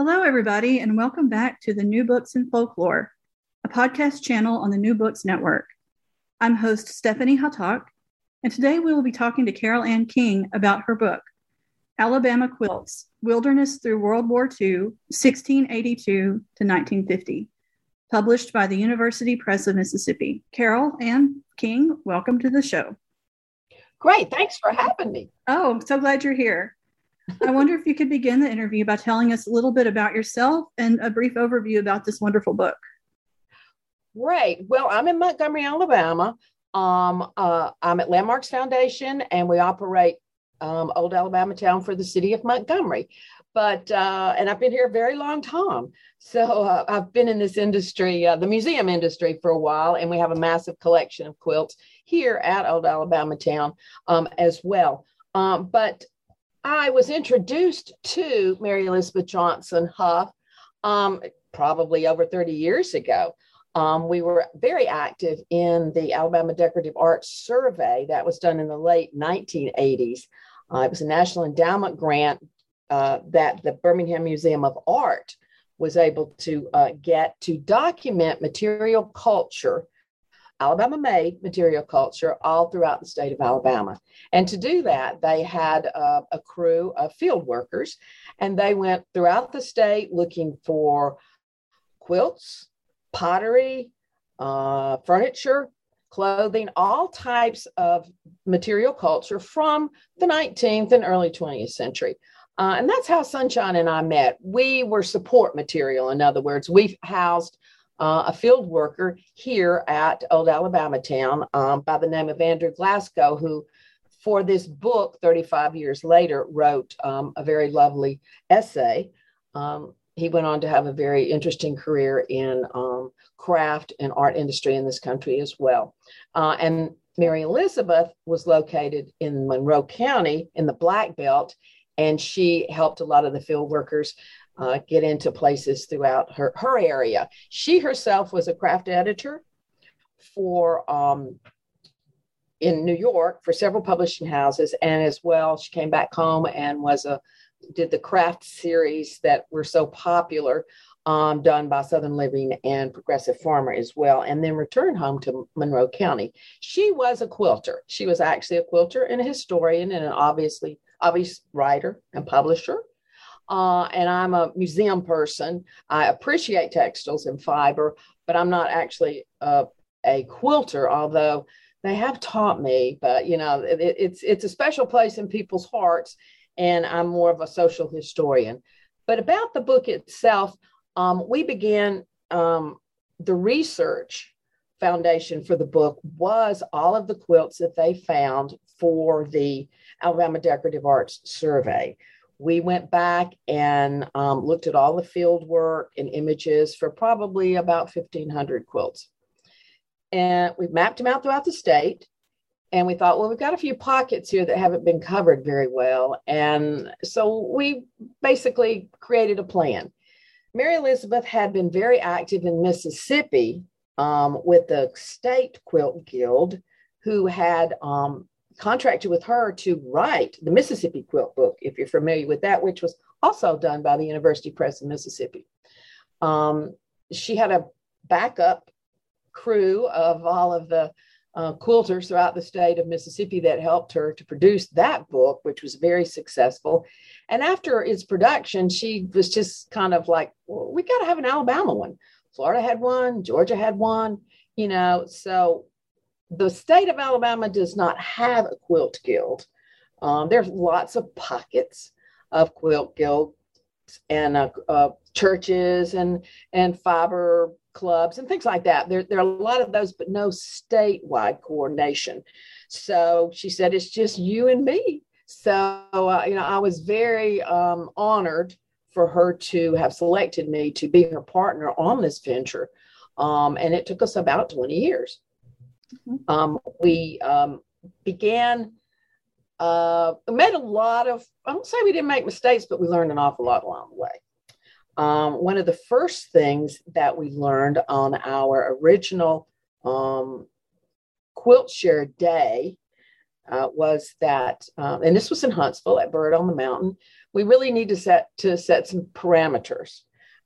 Hello, everybody, and welcome back to the New Books in Folklore, a podcast channel on the New Books Network. I'm host Stephanie Hatak, and today we will be talking to Carol Ann King about her book, Alabama Quilts Wilderness Through World War II, 1682 to 1950, published by the University Press of Mississippi. Carol Ann King, welcome to the show. Great. Thanks for having me. Oh, I'm so glad you're here. I wonder if you could begin the interview by telling us a little bit about yourself and a brief overview about this wonderful book. Right. Well, I'm in Montgomery, Alabama. Um, uh, I'm at Landmarks Foundation, and we operate um, Old Alabama Town for the city of Montgomery. But uh, and I've been here a very long time. So uh, I've been in this industry, uh, the museum industry, for a while, and we have a massive collection of quilts here at Old Alabama Town um, as well. Um, but I was introduced to Mary Elizabeth Johnson Huff um, probably over 30 years ago. Um, we were very active in the Alabama Decorative Arts Survey that was done in the late 1980s. Uh, it was a National Endowment grant uh, that the Birmingham Museum of Art was able to uh, get to document material culture Alabama made material culture all throughout the state of Alabama. And to do that, they had a, a crew of field workers and they went throughout the state looking for quilts, pottery, uh, furniture, clothing, all types of material culture from the 19th and early 20th century. Uh, and that's how Sunshine and I met. We were support material. In other words, we housed uh, a field worker here at Old Alabama Town um, by the name of Andrew Glasgow, who, for this book, 35 years later, wrote um, a very lovely essay. Um, he went on to have a very interesting career in um, craft and art industry in this country as well. Uh, and Mary Elizabeth was located in Monroe County in the Black Belt, and she helped a lot of the field workers uh, get into places throughout her, her area. She herself was a craft editor for um, in New York for several publishing houses, and as well, she came back home and was a did the craft series that were so popular, um, done by Southern Living and Progressive Farmer as well, and then returned home to Monroe County. She was a quilter. She was actually a quilter and a historian and an obviously obvious writer and publisher uh, and I'm a museum person. I appreciate textiles and fiber, but I'm not actually a, a quilter, although they have taught me. But you know, it, it's it's a special place in people's hearts, and I'm more of a social historian. But about the book itself, um, we began um, the research foundation for the book was all of the quilts that they found for the Alabama Decorative Arts Survey we went back and um, looked at all the field work and images for probably about 1,500 quilts. And we mapped them out throughout the state. and we thought, well, we've got a few pockets here that haven't been covered very well. And so we basically created a plan. Mary Elizabeth had been very active in Mississippi um, with the State Quilt Guild, who had um, contracted with her to write the Mississippi Quilt Book, if you're familiar with that, which was also done by the University Press of Mississippi. Um, she had a backup crew of all of the uh, quilters throughout the state of Mississippi that helped her to produce that book, which was very successful. And after its production, she was just kind of like, well, we got to have an Alabama one. Florida had one, Georgia had one, you know. So the state of Alabama does not have a quilt guild. Um, there's lots of pockets of quilt guilds and uh, uh, churches and and fiber clubs and things like that. There, there are a lot of those, but no statewide coordination. So she said, it's just you and me. So, uh, you know, I was very um, honored for her to have selected me to be her partner on this venture. Um, and it took us about 20 years. Mm-hmm. Um, we um, began, uh, made a lot of, I don't say we didn't make mistakes, but we learned an awful lot along the way. Um, one of the first things that we learned on our original um, quilt share day uh, was that, um, and this was in Huntsville at Burritt on the Mountain. We really need to set to set some parameters.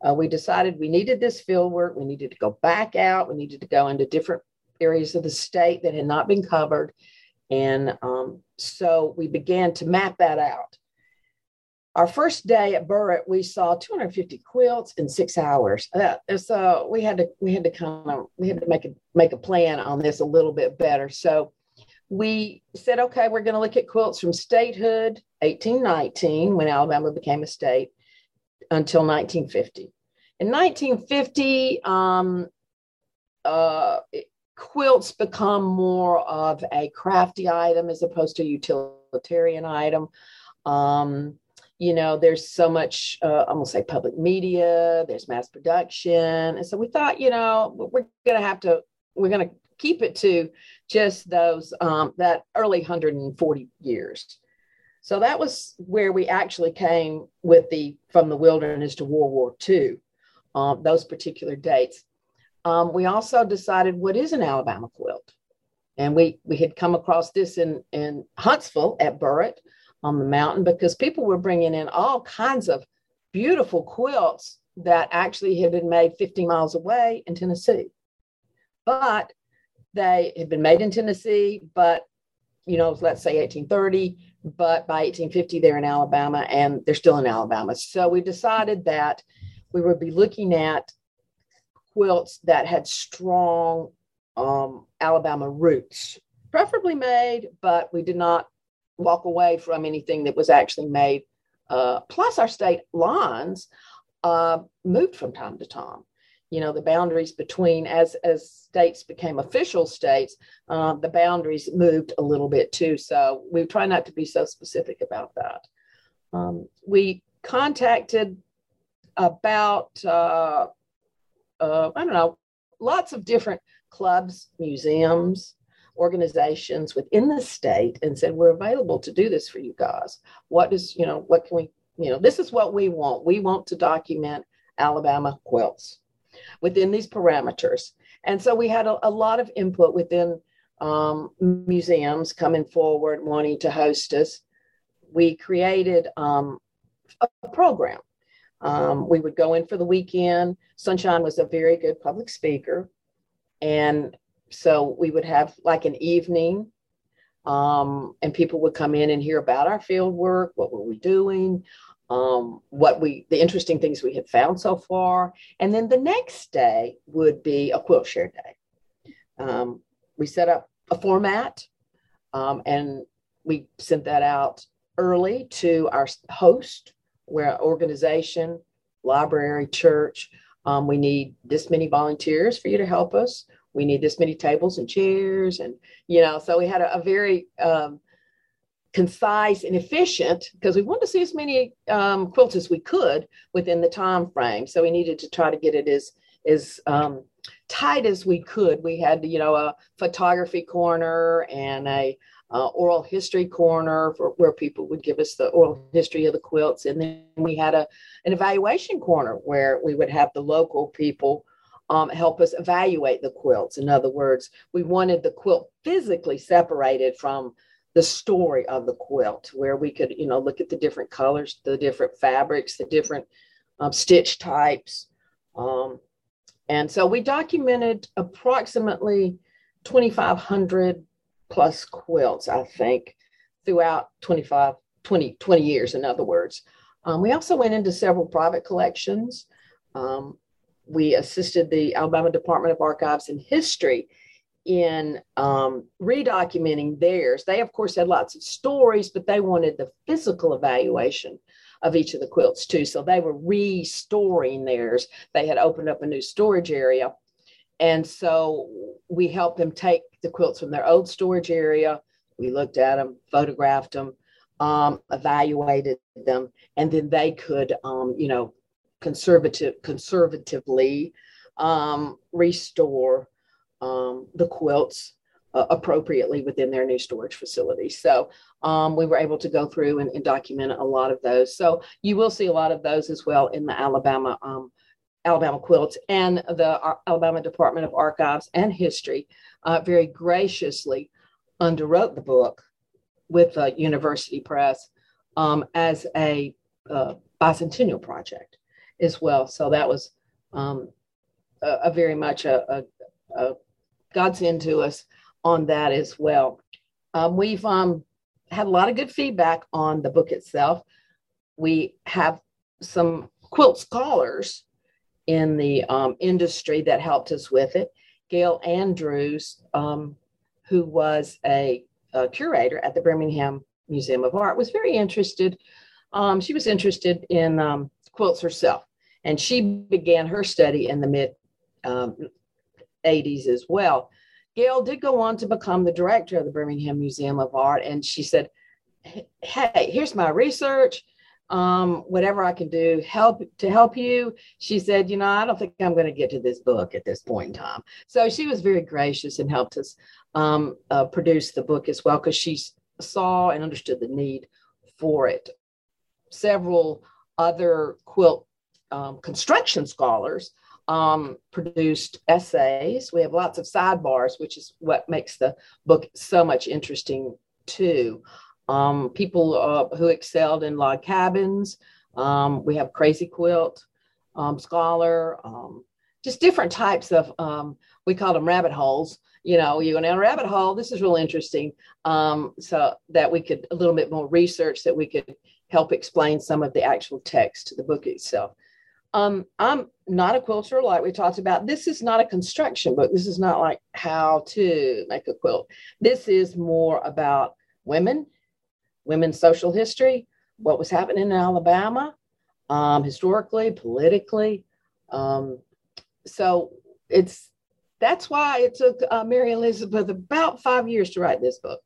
Uh, we decided we needed this field work. We needed to go back out. We needed to go into different areas of the state that had not been covered, and um, so we began to map that out our first day at Burritt, we saw 250 quilts in six hours. Uh, so we had to we had to kind of we had to make a make a plan on this a little bit better. So we said, okay, we're going to look at quilts from statehood 1819 when Alabama became a state until 1950. In 1950, um, uh, quilts become more of a crafty item as opposed to utilitarian item. Um, you know, there's so much, uh, I'm gonna say public media, there's mass production. And so we thought, you know, we're to have to, we're to keep it to just those, um, that early 140 years. So that was where we actually came with the, from the wilderness to World War II, um, those particular dates. Um, we also decided what is an Alabama quilt? And we, we had come across this in, in Huntsville at Burritt on the mountain because people were bringing in all kinds of beautiful quilts that actually had been made 50 miles away in Tennessee. But they had been made in Tennessee, but you know, let's say 1830, but by 1850 they're in Alabama and they're still in Alabama. So we decided that we would be looking at quilts that had strong um, Alabama roots, preferably made, but we did not walk away from anything that was actually made. Uh, plus, our state lines uh, moved from time to time. You know, the boundaries between as as states became official states, uh, the boundaries moved a little bit too. So we try not to be so specific about that. Um, we contacted about uh, I don't know lots of different clubs, museums, organizations within the state and said, we're available to do this for you guys. What is, you know, what can we, you know, this is what we want. We want to document Alabama quilts within these parameters. And so we had a, a lot of input within um, museums coming forward wanting to host us. We created um, a program. Um, we would go in for the weekend. Sunshine was a very good public speaker. And so we would have like an evening um, and people would come in and hear about our field work what were we doing um, what we the interesting things we had found so far and then the next day would be a quilt share day um, we set up a format um, and we sent that out early to our host where organization library church. Um, we need this many volunteers for you to help us. We need this many tables and chairs and you know so we had a, a very um, concise and efficient because we wanted to see as many um, quilts as we could within the time frame. So we needed to try to get it as as um, tight as we could. We had, you know, a photography corner and a uh, oral history corner for where people would give us the oral history of the quilts, and then we had a an evaluation corner where we would have the local people um, help us evaluate the quilts. In other words, we wanted the quilt physically separated from the story of the quilt, where we could, you know, look at the different colors, the different fabrics, the different um, stitch types. Um, and so we documented approximately 2,500 plus quilts, I think, throughout 25, 20, 20 years, in other words. Um, we also went into several private collections. Um, we assisted the Alabama Department of Archives and History in um, redocumenting theirs. They, of course, had lots of stories, but they wanted the physical evaluation of each of the quilts too. So they were restoring theirs. They had opened up a new storage area. And so we helped them take the quilts from their old storage area. We looked at them, photographed them, um, evaluated them, and then they could, um, you know, conservative, conservatively um, restore um, the quilts uh, appropriately within their new storage facility. So um, we were able to go through and, and, document a lot of those. So you will see a lot of those as well in the Alabama um, Alabama quilts and the uh, Alabama Department of Archives and History uh, very graciously underwrote the book with a University Press um, as a uh, bicentennial project as well. So that was um, a, a, very much a, a, a godsend to us on that as well. Um, we've um, had a lot of good feedback on the book itself. We have some quilt scholars in the um, industry that helped us with it. Gail Andrews, um, who was a, a, curator at the Birmingham Museum of Art, was very interested. Um, she was interested in um, quilts herself, and she began her study in the mid 80s um, as well. Gail did go on to become the director of the Birmingham Museum of Art, and she said, "Hey, here's my research. Um, whatever I can do help to help you." She said, "You know, I don't think I'm going to get to this book at this point in time." So she was very gracious and helped us um, uh, produce the book as well because she saw and understood the need for it. Several other quilt um, construction scholars um, produced essays. We have lots of sidebars, which is what makes the book so much interesting too. Um, people uh, who excelled in log cabins. Um, we have Crazy Quilt um, Scholar, um, just different types of, um, we call them rabbit holes. You know, you go down a rabbit hole. This is real interesting. so that we could, a little bit more research that we could help explain some of the actual text to the book itself. Um, I'm not a quilter like we talked about. This is not a construction book. This is not like how to make a quilt. This is more about women, women's social history, what was happening in Alabama, um, historically, politically. Um, so it's that's why it took uh, Mary Elizabeth about five years to write this book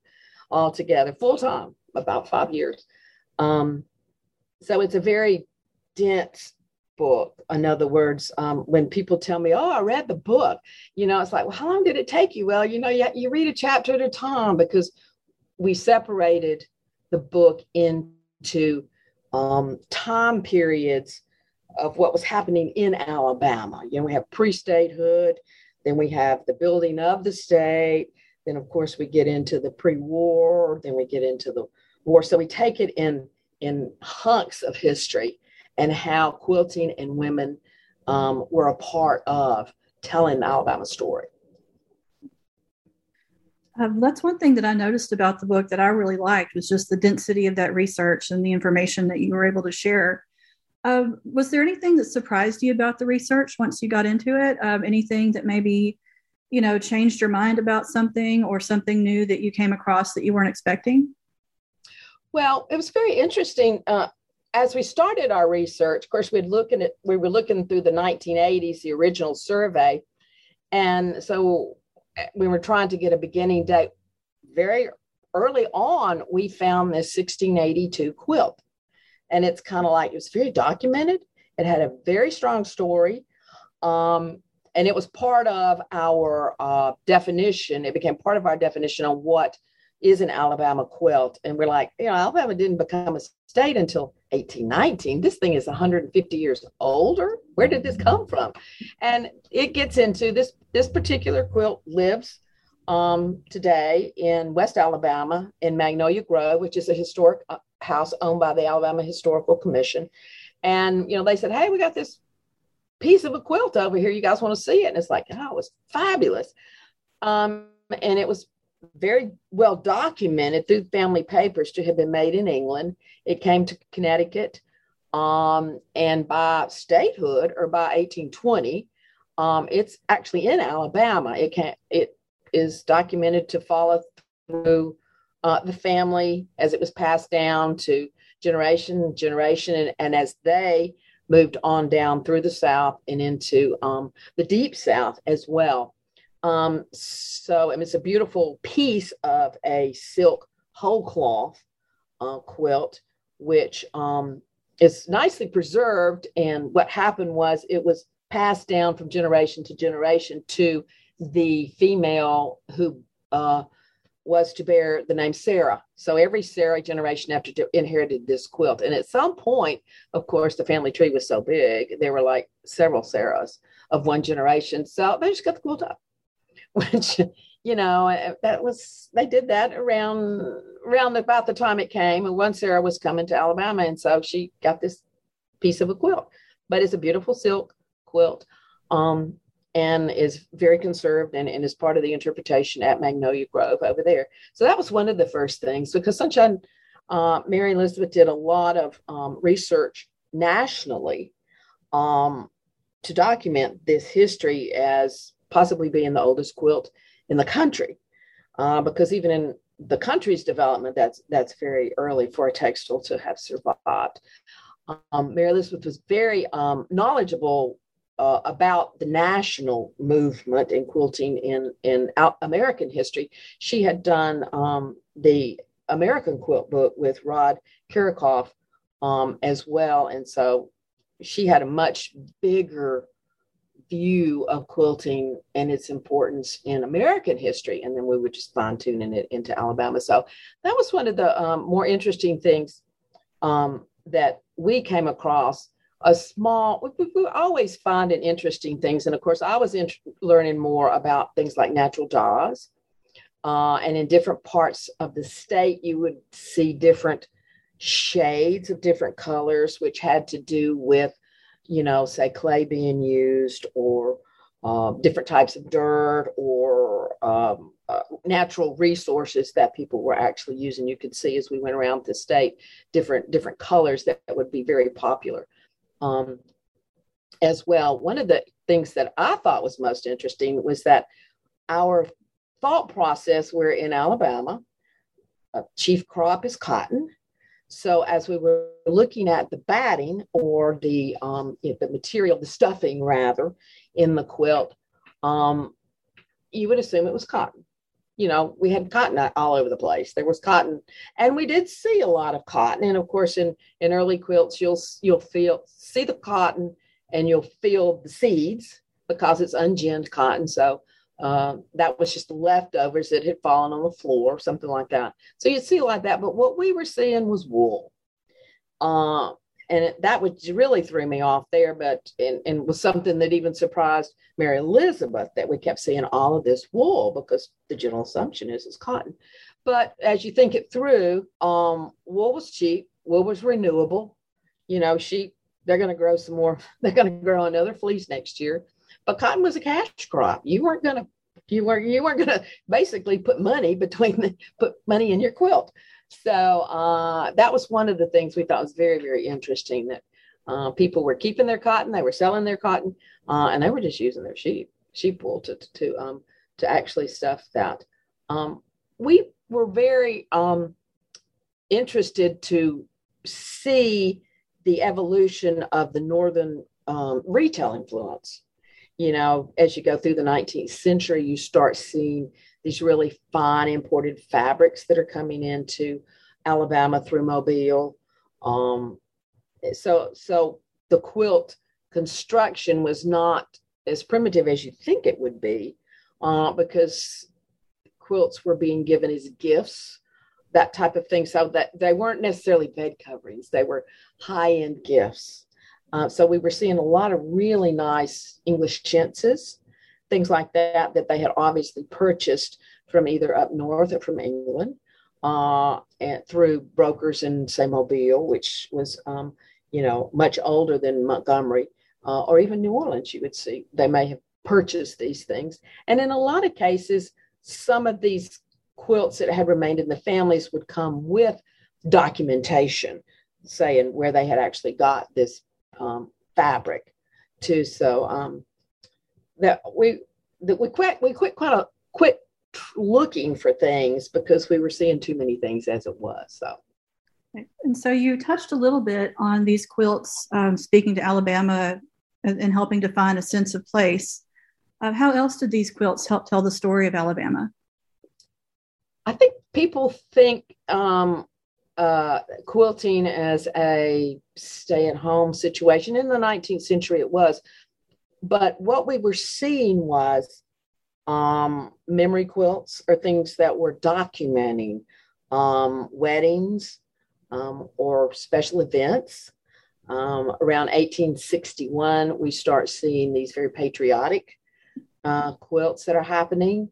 altogether, full time, about five years. Um, so it's a very dense book. In other words, um, when people tell me, "Oh, I read the book," you know, it's like, "Well, how long did it take you?" Well, you know, you, you read a chapter at a time because we separated the book into um, time periods of what was happening in Alabama. You know, we have pre-statehood, then we have the building of the state, then of course we get into the pre-war, then we get into the war. So we take it in in hunks of history and how quilting and women um, were a part of telling the Alabama story. Um, that's one thing that I noticed about the book that I really liked was just the density of that research and the information that you were able to share. Um, was there anything that surprised you about the research once you got into it? Um, anything that maybe, you know, changed your mind about something or something new that you came across that you weren't expecting? Well, it was very interesting. Uh, as we started our research, of course, we'd looking at we were looking through the 1980s, the original survey, and so we were trying to get a beginning date. Very early on, we found this 1682 quilt, and it's kind of like it was very documented. It had a very strong story, um, and it was part of our uh, definition. It became part of our definition on what is an Alabama quilt. And we're like, you know, Alabama didn't become a state until 1819. This thing is 150 years older. Where did this come from? And it gets into this this particular quilt lives um, today in West Alabama in Magnolia Grove, which is a historic uh, house owned by the Alabama Historical Commission. And you know, they said, "Hey, we got this piece of a quilt over here. You guys want to see it?" And it's like, "Oh, it was fabulous." Um, and it was very well documented through family papers to have been made in England. It came to Connecticut, um, and by statehood or by 1820, um, it's actually in Alabama. It can it is documented to follow through uh, the family as it was passed down to generation generation, and, and as they moved on down through the South and into um, the Deep South as well. Um, so it's a beautiful piece of a silk whole cloth uh, quilt, which um, is nicely preserved. And what happened was it was passed down from generation to generation to the female who uh, was to bear the name Sarah. So every Sarah generation after inherited this quilt. And at some point, of course, the family tree was so big, there were like several Sarahs of one generation. So they just got the quilt up. Which you know that was they did that around around about the time it came. And one sarah was coming to alabama and so she got this piece of a quilt but it's a beautiful silk quilt um, and is very conserved and, and is part of the interpretation at magnolia grove over there. So that was one of the first things because sunshine uh, mary elizabeth did a lot of um, research nationally um, to document this history as possibly being the oldest quilt in the country. Uh, because even in the country's development, that's that's very early for a textile to have survived. Um, Mary Elizabeth was very um, knowledgeable uh, about the national movement in quilting in in American history. She had done um, the American quilt book with Rod Kiracofe um, as well, and so she had a much bigger view of quilting and its importance in American history. And then we were just fine tuning it into Alabama. So that was one of the um, more interesting things um, that we came across. A small, we, we always finding interesting things. And of course, I was in, learning more about things like natural dyes. Uh, and in different parts of the state, you would see different shades of different colors, which had to do with you know, say clay being used or uh, different types of dirt or um, uh, natural resources that people were actually using. You could see as we went around the state different different colors that, that would be very popular um, as well. One of the things that I thought was most interesting was that our thought process. We're in Alabama. Uh, chief crop is cotton. So as we were looking at the batting or the um, the material, the stuffing rather, in the quilt, um, you would assume it was cotton. You know, we had cotton all over the place. There was cotton, and we did see a lot of cotton. And of course, in in early quilts, you'll you'll feel see the cotton, and you'll feel the seeds because it's unginned cotton. So uh, that was just leftovers that had fallen on the floor, something like that. So you'd see like that. But what we were seeing was wool. Uh, and it, that was really threw me off there, but and, and was something that even surprised Mary Elizabeth that we kept seeing all of this wool because the general assumption is it's cotton. But as you think it through, um, wool was cheap, wool was renewable. You know, sheep, they're going to grow some more, they're going to grow another fleece next year but cotton was a cash crop. You weren't going to you weren't you weren't going to basically put money between the put money in your quilt. So uh, that was one of the things we thought was very very interesting that uh, people were keeping their cotton, they were selling their cotton, uh, and they were just using their sheep sheep wool to to um, to actually stuff that. Um, we were very um, interested to see the evolution of the northern um, retail influence you know, as you go through the 19th century, you start seeing these really fine imported fabrics that are coming into Alabama through Mobile. Um, so, so the quilt construction was not as primitive as you think it would be, uh, because quilts were being given as gifts, that type of thing. So that they weren't necessarily bed coverings; they were high-end gifts. Uh, so we were seeing a lot of really nice English chintzes, things like that, that they had obviously purchased from either up north or from England, uh, and through brokers in say Mobile, which was um, you know much older than Montgomery uh, or even New Orleans. You would see they may have purchased these things, and in a lot of cases, some of these quilts that had remained in the families would come with documentation saying where they had actually got this um, fabric too. So um, that we that we quit we quit quite a quit looking for things because we were seeing too many things as it was. So. And so you touched a little bit on these quilts, um, speaking to Alabama and, helping to find a sense of place. Uh, how else did these quilts help tell the story of Alabama? I think people think um, uh, quilting as a stay at home situation. In the 19th century, it was. But what we were seeing was um, memory quilts or things that were documenting um, weddings um, or special events. Um, around 1861, we start seeing these very patriotic uh, quilts that are happening,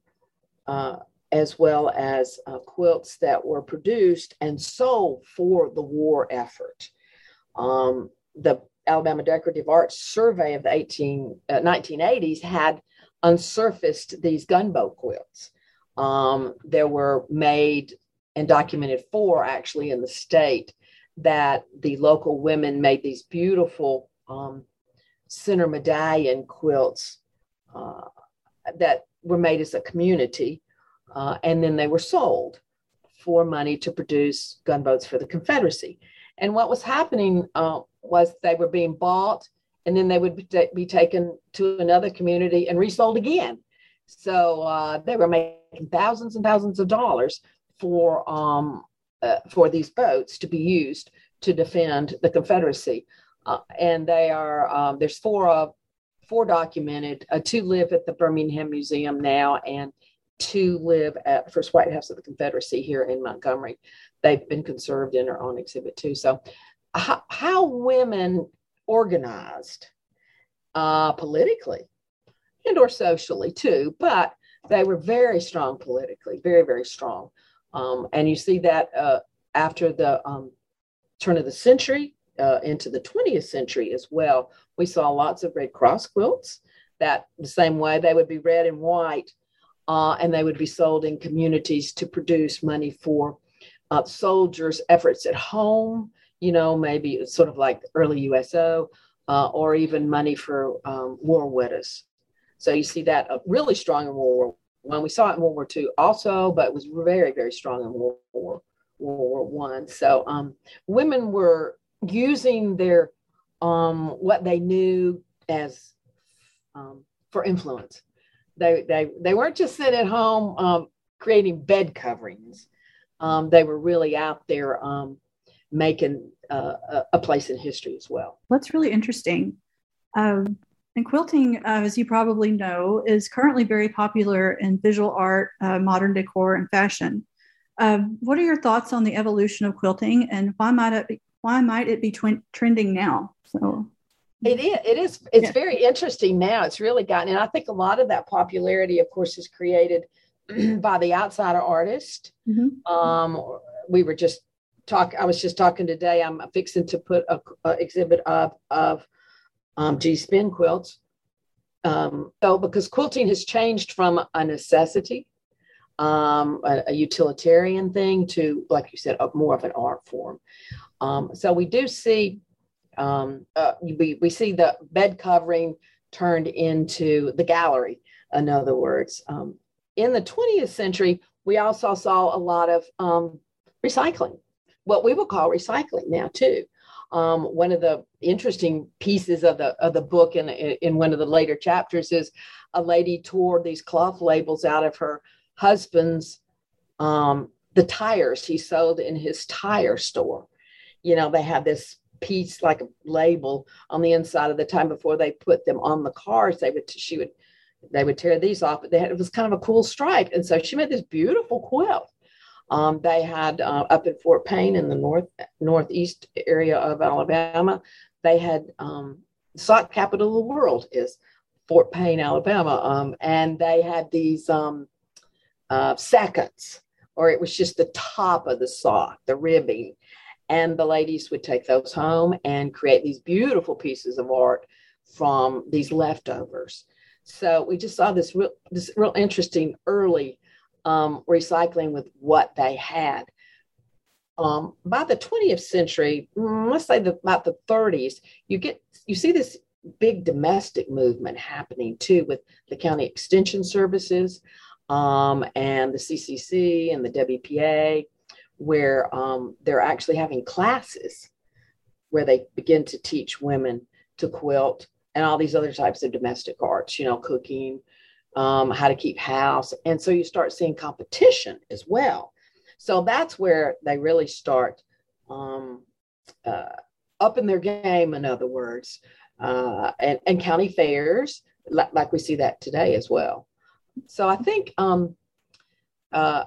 uh, as well as uh, quilts that were produced and sold for the war effort. Um, the Alabama Decorative Arts Survey of the 18, 1980s uh, had unsurfaced these gunboat quilts. Um, there were made and documented four actually in the state that the local women made these beautiful um, center medallion quilts uh, that were made as a community, uh, and then they were sold for money to produce gunboats for the Confederacy. And what was happening uh, was they were being bought and then they would be, taken to another community and resold again. So uh, they were making thousands and thousands of dollars for um, uh, for these boats to be used to defend the Confederacy. Uh, and they are um, there's four of four documented. Uh, two live at the Birmingham Museum now, and two live at First White House of the Confederacy here in Montgomery. They've been conserved and are on exhibit too. So, how, how women organized uh, politically and or socially too, but they were very strong politically, very, very strong. Um, and you see that uh, after the um, turn of the century uh, into the 20th century as well. We saw lots of Red Cross quilts that the same way they would be red and white uh, and they would be sold in communities to produce money for uh, soldiers' efforts at home you know, maybe sort of like early USO, uh, or even money for um, war widows. So you see that uh, really strong in World War One. We saw it in World War Two also, but it was very, very strong in World War World War One. So um, women were using their um, what they knew as um, for influence. They they they weren't just sitting at home um, creating bed coverings. Um, they were really out there um, making uh, a place in history as well. That's really interesting. Um, and quilting, uh, as you probably know, is currently very popular in visual art, uh, modern decor, and fashion. Um, what are your thoughts on the evolution of quilting, and why might it be, why might it be trending now? So it is. It is. It's yeah. very interesting now. It's really gotten, and I think a lot of that popularity, of course, is created by the outsider artist. Mm-hmm. Um, we were just talk. I was just talking today. I'm fixing to put a, a exhibit of of um, Gee's Bend quilts. Um, so because quilting has changed from a necessity, um, a, a, utilitarian thing, to like you said, a, more of an art form. Um, so we do see um, uh, we we see the bed covering turned into the gallery. In other words, um, in the 20th century, we also saw a lot of um, recycling what we would call recycling now too. Um, one of the interesting pieces of the of the book in in one of the later chapters is a lady tore these cloth labels out of her husband's um, the tires he sold in his tire store. You know, they had this piece like a label on the inside of the time before they put them on the cars they would she would they would tear these off. But they had, it was kind of a cool stripe. And so she made this beautiful quilt. Um, they had uh, up in fort payne in the north northeast area of alabama they had um, sock capital of the world is fort payne alabama. Um, and they had these um, uh, seconds or it was just the top of the sock the ribbing and the ladies would take those home and create these beautiful pieces of art from these leftovers. So we just saw this real, this real interesting early um, recycling with what they had. Um, by the 20th century, mm, let's say the, about the 30s, you get you see this big domestic movement happening too with the county extension services um, and the CCC and the WPA where um, they're actually having classes where they begin to teach women to quilt and all these other types of domestic arts, you know, cooking, um, how to keep house. And so you start seeing competition as well. So that's where they really start um, uh, up in their game, in other words, uh, and, and county fairs, like, like, we see that today as well. So I think um, uh,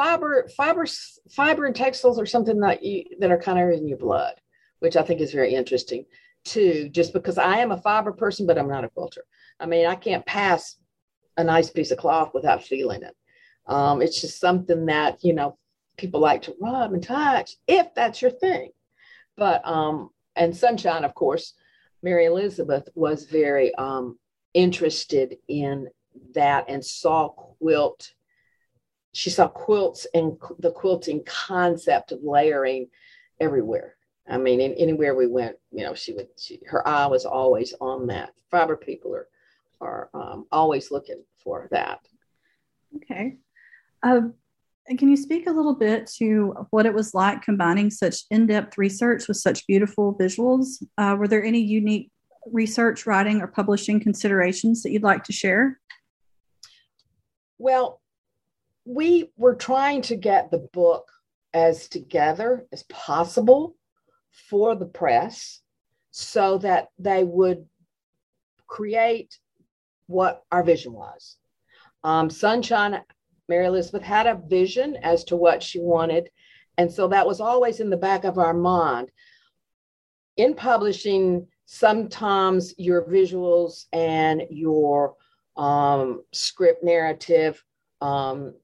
fiber, fiber, fiber and textiles are something that you that are kind of in your blood, which I think is very interesting too. Just because I am a fiber person, but I'm not a quilter. I mean, I can't pass a nice piece of cloth without feeling it. Um, it's just something that you know people like to rub and touch if that's your thing. But um, and sunshine, of course, Mary Elizabeth was very um, interested in that and saw quilt she saw quilts and the quilting concept of layering everywhere. I mean, in, anywhere we went, you know, she would. She, her eye was always on that. Fiber people are are um, always looking for that. Okay. Uh, can you speak a little bit to what it was like combining such in-depth research with such beautiful visuals? Uh, were there any unique research, writing, or publishing considerations that you'd like to share? Well, we were trying to get the book as together as possible for the press so that they would create what our vision was. Um, Sunshine, Mary Elizabeth had a vision as to what she wanted. And so that was always in the back of our mind. In publishing, sometimes your visuals and your um, script narrative um,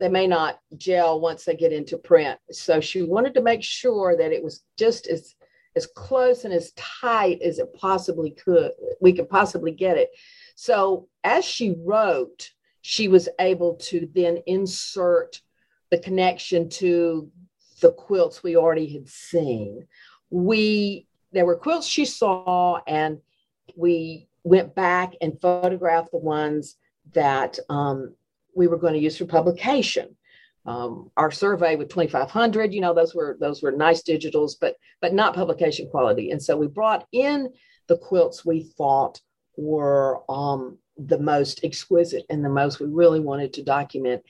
they may not gel once they get into print. So she wanted to make sure that it was just as as close and as tight as it possibly could we could possibly get it. So as she wrote, she was able to then insert the connection to the quilts we already had seen. We there were quilts she saw, and we went back and photographed the ones that um, we were going to use for publication. Um, our survey with 2,500, you know, those were those were nice digitals, but but not publication quality. And so we brought in the quilts we thought were um, the most exquisite and the most we really wanted to document,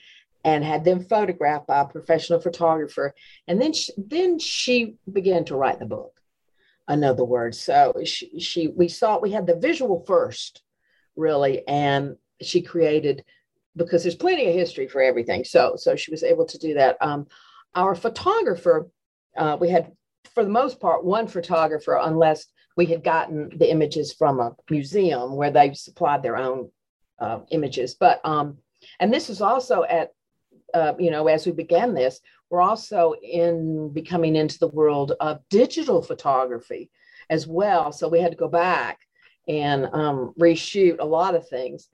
and had them photographed by a professional photographer. And then she, then she began to write the book. In other words, so she, she we saw we had the visual first, really, and she created because there's plenty of history for everything. So so she was able to do that. Um, our photographer, uh, we had for the most part one photographer, unless we had gotten the images from a museum where they supplied their own uh, images. But um, and this is also at uh, you know as we began this, we're also in becoming into the world of digital photography as well. So we had to go back and um, reshoot a lot of things.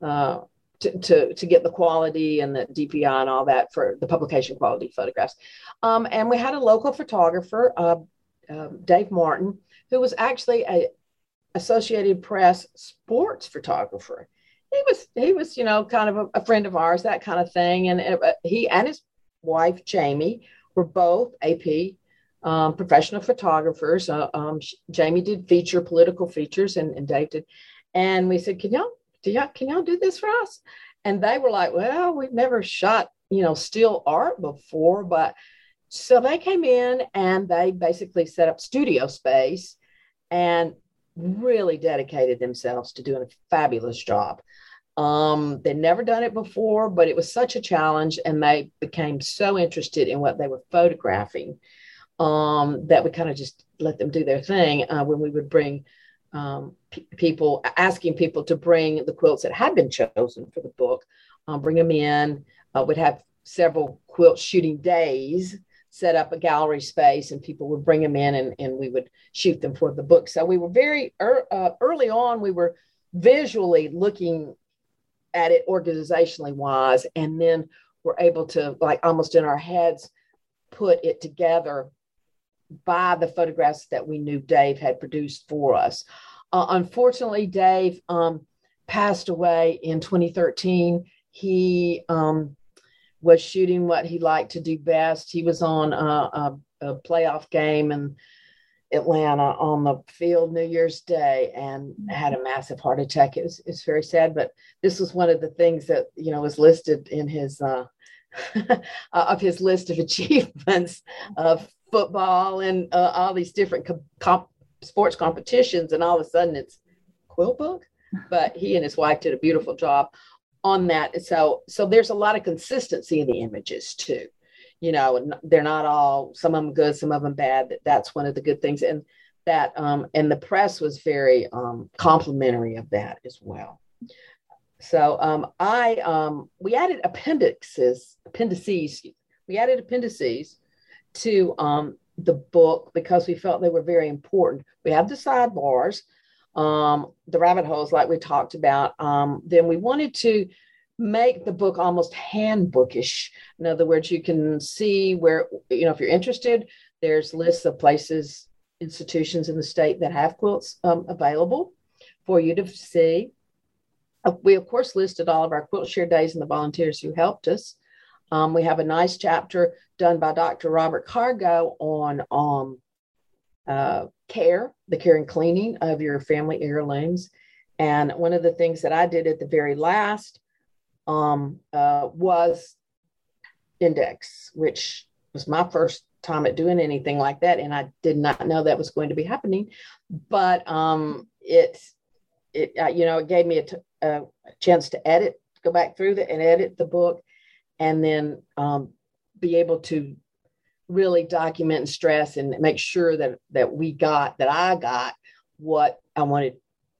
Uh, to, to, to get the quality and the DPI and all that for the publication quality photographs. Um, and we had a local photographer, uh, uh, Dave Martin, who was actually a Associated Press sports photographer. He was he was you know kind of a, a friend of ours, that kind of thing. And uh, he and his wife Jamie were both AP um, professional photographers. Uh, um, Jamie did feature political features, and, and Dave did. And we said, "Can y'all do y'all can y'all do this for us and they were like well we've never shot you know still art before but So they came in and they basically set up studio space and really dedicated themselves to doing a fabulous job. Um, they'd never done it before, but it was such a challenge, and they became so interested in what they were photographing um, that we kind of just let them do their thing uh, when we would bring um, p- people, asking people to bring the quilts that had been chosen for the book, um, bring them in. Uh, we'd have several quilt shooting days, set up a gallery space, and people would bring them in and, and we would shoot them for the book. So we were very er, uh, early on, we were visually looking at it organizationally wise, and then we're able to, like almost in our heads, put it together by the photographs that we knew Dave had produced for us. Uh, unfortunately, Dave um, passed away in 2013. He um, was shooting what he liked to do best. He was on a, a, a playoff game in Atlanta on the field New Year's Day and had a massive heart attack. It was, it's very sad, but this was one of the things that you know was listed in his uh, of his list of achievements of football and uh, all these different comp- sports competitions, and all of a sudden it's quilt book. But he and his wife did a beautiful job on that. So so there's a lot of consistency in the images too. You know, they're not all some of them good, some of them bad. That's one of the good things, and that um, and the press was very um, complimentary of that as well. So um, I um, we added appendixes, appendices. We added appendices to um, the book because we felt they were very important. We have the sidebars, um, the rabbit holes, like we talked about. Um, then we wanted to make the book almost handbookish. In other words, you can see where, you know, if you're interested, there's lists of places, institutions in the state that have quilts um, available for you to see. Uh, we, of course, listed all of our quilt share days and the volunteers who helped us. Um, we have a nice chapter done by Dr. Robert Cargo on um, uh, care, the care and cleaning of your family heirlooms. And one of the things that I did at the very last um, uh, was index, which was my first time at doing anything like that. And I did not know that was going to be happening. But um, it, it uh, you know, it gave me a, t- a chance to edit, go back through the, and edit the book and then um, be able to really document and stress and make sure that that we got that I got what I wanted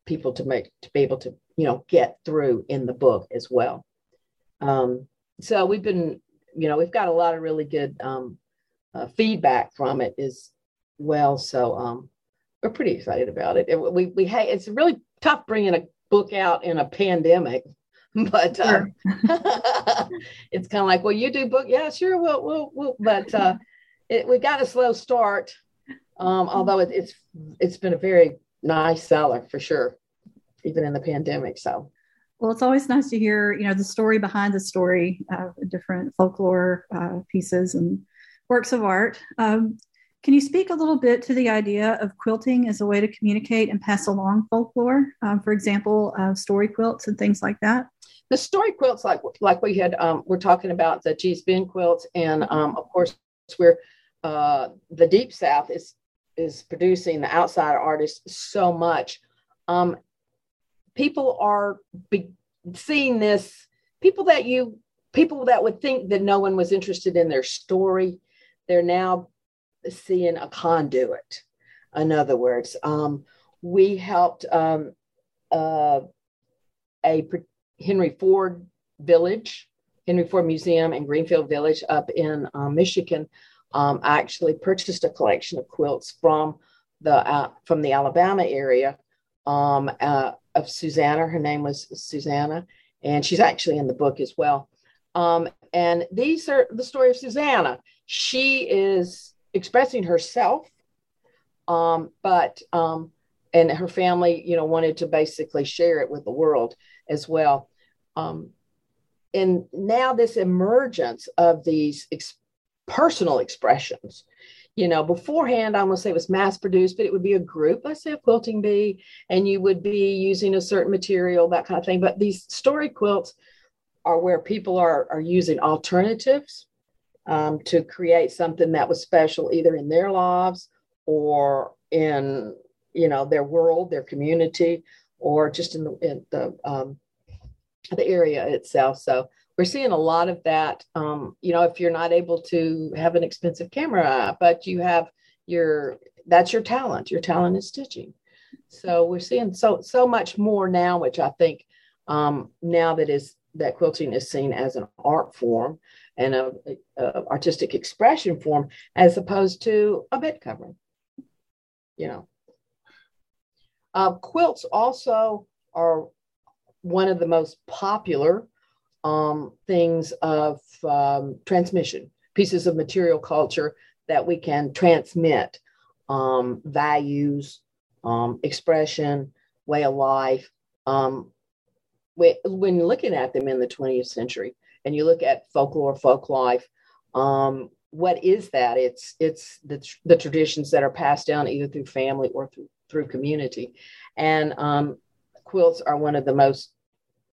people to make to be able to you know get through in the book as well. Um, so we've been you know we've got a lot of really good um, uh, feedback from it as well. So um, we're pretty excited about it. it We we hey it's really tough bringing a book out in a pandemic but uh, it's kind of like, well, you do book, yeah, sure, we'll, we'll, we'll. but uh, it, we got a slow start. Um, although it, it's it's been a very nice seller for sure, even in the pandemic. So, well, it's always nice to hear you know the story behind the story, uh, different folklore uh, pieces and works of art. Um, can you speak a little bit to the idea of quilting as a way to communicate and pass along folklore? Um, for example, uh, story quilts and things like that. The story quilts, like like we had, um, we're talking about the Gee's Bend quilts, and um, of course, we're uh, the Deep South is is producing the outside artists so much. Um, people are be- seeing this. People that you people that would think that no one was interested in their story, they're now seeing a conduit. In other words, um, we helped um, uh, a Henry Ford Village, Henry Ford Museum in Greenfield Village up in uh, Michigan. Um, I actually purchased a collection of quilts from the uh, from the Alabama area um, uh, of Susanna. Her name was Susanna, and she's actually in the book as well. Um, and these are the story of Susanna. She is expressing herself, um, but um, and her family, you know, wanted to basically share it with the world as well. Um, and now this emergence of these ex- personal expressions you know beforehand i to say it was mass produced but it would be a group let's say a quilting bee and you would be using a certain material that kind of thing but these story quilts are where people are are using alternatives um, to create something that was special either in their lives or in you know their world, their community, or just in the, in the um, the area itself. So we're seeing a lot of that. Um, you know, if you're not able to have an expensive camera, but you have your that's your talent. Your talent is stitching. So we're seeing so so much more now, which I think um, now that is that quilting is seen as an art form and a, a artistic expression form as opposed to a bed covering. You know, uh, quilts also are one of the most popular um, things of um, transmission, pieces of material culture that we can transmit um, values, um, expression, way of life. Um, when looking at them in the 20th century, and you look at folklore, folk life, um, what is that? It's it's the, the traditions that are passed down either through family or through through community, and um, quilts are one of the most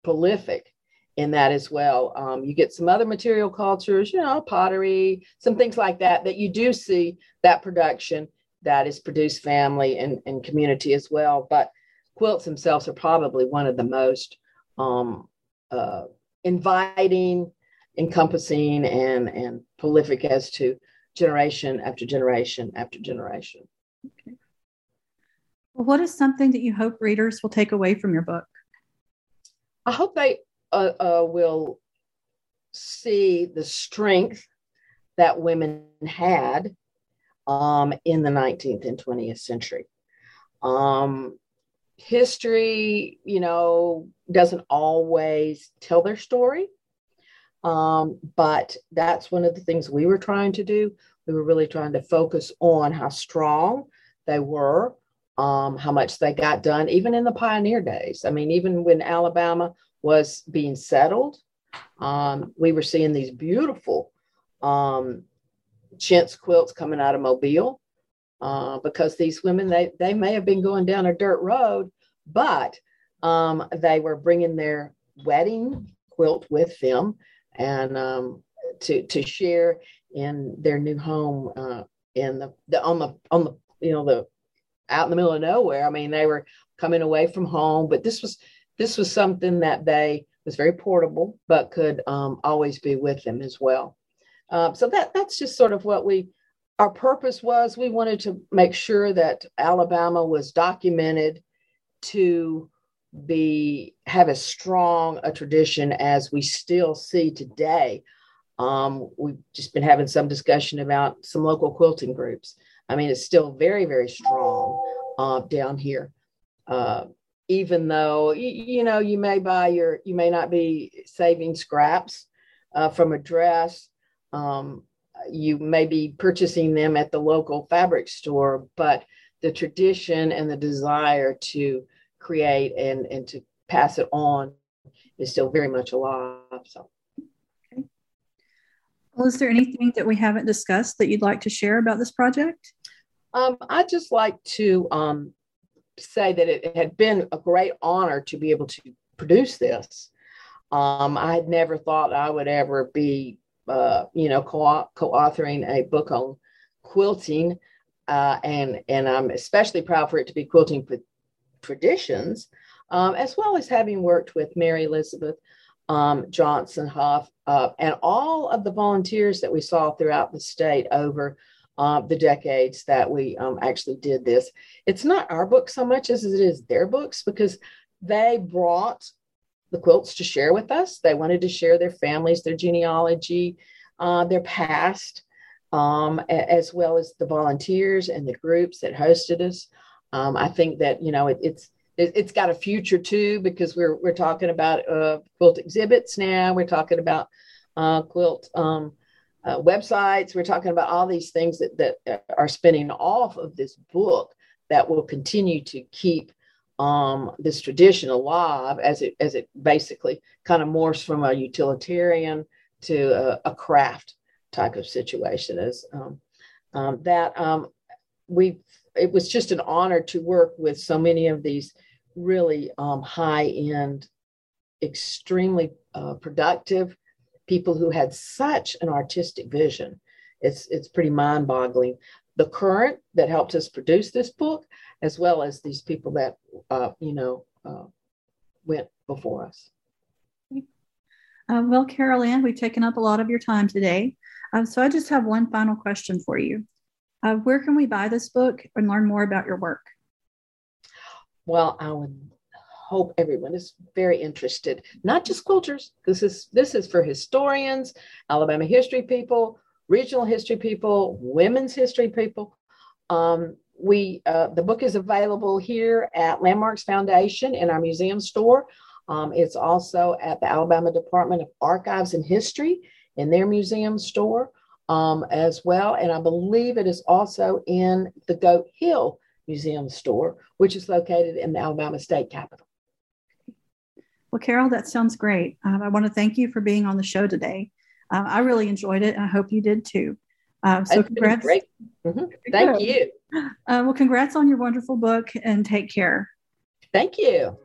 prolific in that as well. Um, you get some other material cultures, you know, pottery, some things like that, that you do see that production that is produced family and, and community as well. But quilts themselves are probably one of the most um, uh, inviting, encompassing, and, and prolific as to generation after generation after generation. Okay. Well, what is something that you hope readers will take away from your book? I hope they uh, uh, will see the strength that women had um, in the 19th and 20th century. Um, history, you know, doesn't always tell their story. Um, but that's one of the things we were trying to do. We were really trying to focus on how strong they were, um, how much they got done, even in the pioneer days. I mean, even when Alabama was being settled, um, we were seeing these beautiful um, chintz quilts coming out of Mobile uh, because these women they they may have been going down a dirt road, but um, they were bringing their wedding quilt with them and um, to to share in their new home uh, in the, the on the on the you know the out in the middle of nowhere. I mean, they were coming away from home, but this was this was something that they was very portable, but could um, always be with them as well. Uh, so that that's just sort of what we our purpose was. We wanted to make sure that Alabama was documented to be have as strong a tradition as we still see today. Um, we've just been having some discussion about some local quilting groups. I mean, it's still very, very strong uh, down here. Uh, even though you know you may buy your you may not be saving scraps uh, from a dress um, you may be purchasing them at the local fabric store but the tradition and the desire to create and and to pass it on is still very much alive so okay. well is there anything that we haven't discussed that you'd like to share about this project um, i'd just like to um, say that it had been a great honor to be able to produce this. Um, I had never thought I would ever be, uh, you know, co- co-authoring a book on quilting, uh, and and I'm especially proud for it to be quilting traditions, um, as well as having worked with Mary Elizabeth um, Johnson Huff uh, and all of the volunteers that we saw throughout the state over uh, the decades that we um, actually did this. It's not our book so much as it is their books because they brought the quilts to share with us. They wanted to share their families, their genealogy, uh, their past, um, as well as the volunteers and the groups that hosted us. Um, I think that you know it, it's it, has got a future too because we're we're talking about uh, quilt exhibits now. We're talking about uh, quilt um, uh, websites. We're talking about all these things that, that are spinning off of this book that will continue to keep um, this tradition alive as it as it basically kind of morphs from a utilitarian to a, a craft type of situation. is um, um, that um, we, it was just an honor to work with so many of these really um, high end, extremely uh, productive people who had such an artistic vision. It's it's pretty mind-boggling. The current that helped us produce this book, as well as these people that uh, you know uh, went before us. Uh, well, Carol Ann, we've taken up a lot of your time today. Um, so I just have one final question for you. Uh, where can we buy this book and learn more about your work? Well, I would hope everyone is very interested, not just quilters. This is this is for historians, Alabama history people, regional history people, women's history people. Um, we uh, the book is available here at Landmarks Foundation in our museum store. Um, it's also at the Alabama Department of Archives and History in their museum store um, as well. And I believe it is also in the Goat Hill Museum store, which is located in the Alabama State Capitol. Well, Carol, that sounds great. Um, I want to thank you for being on the show today. Uh, I really enjoyed it, and I hope you did too. Um, so, congrats. Mm-hmm. Thank you. Uh, well, congrats on your wonderful book and take care. Thank you.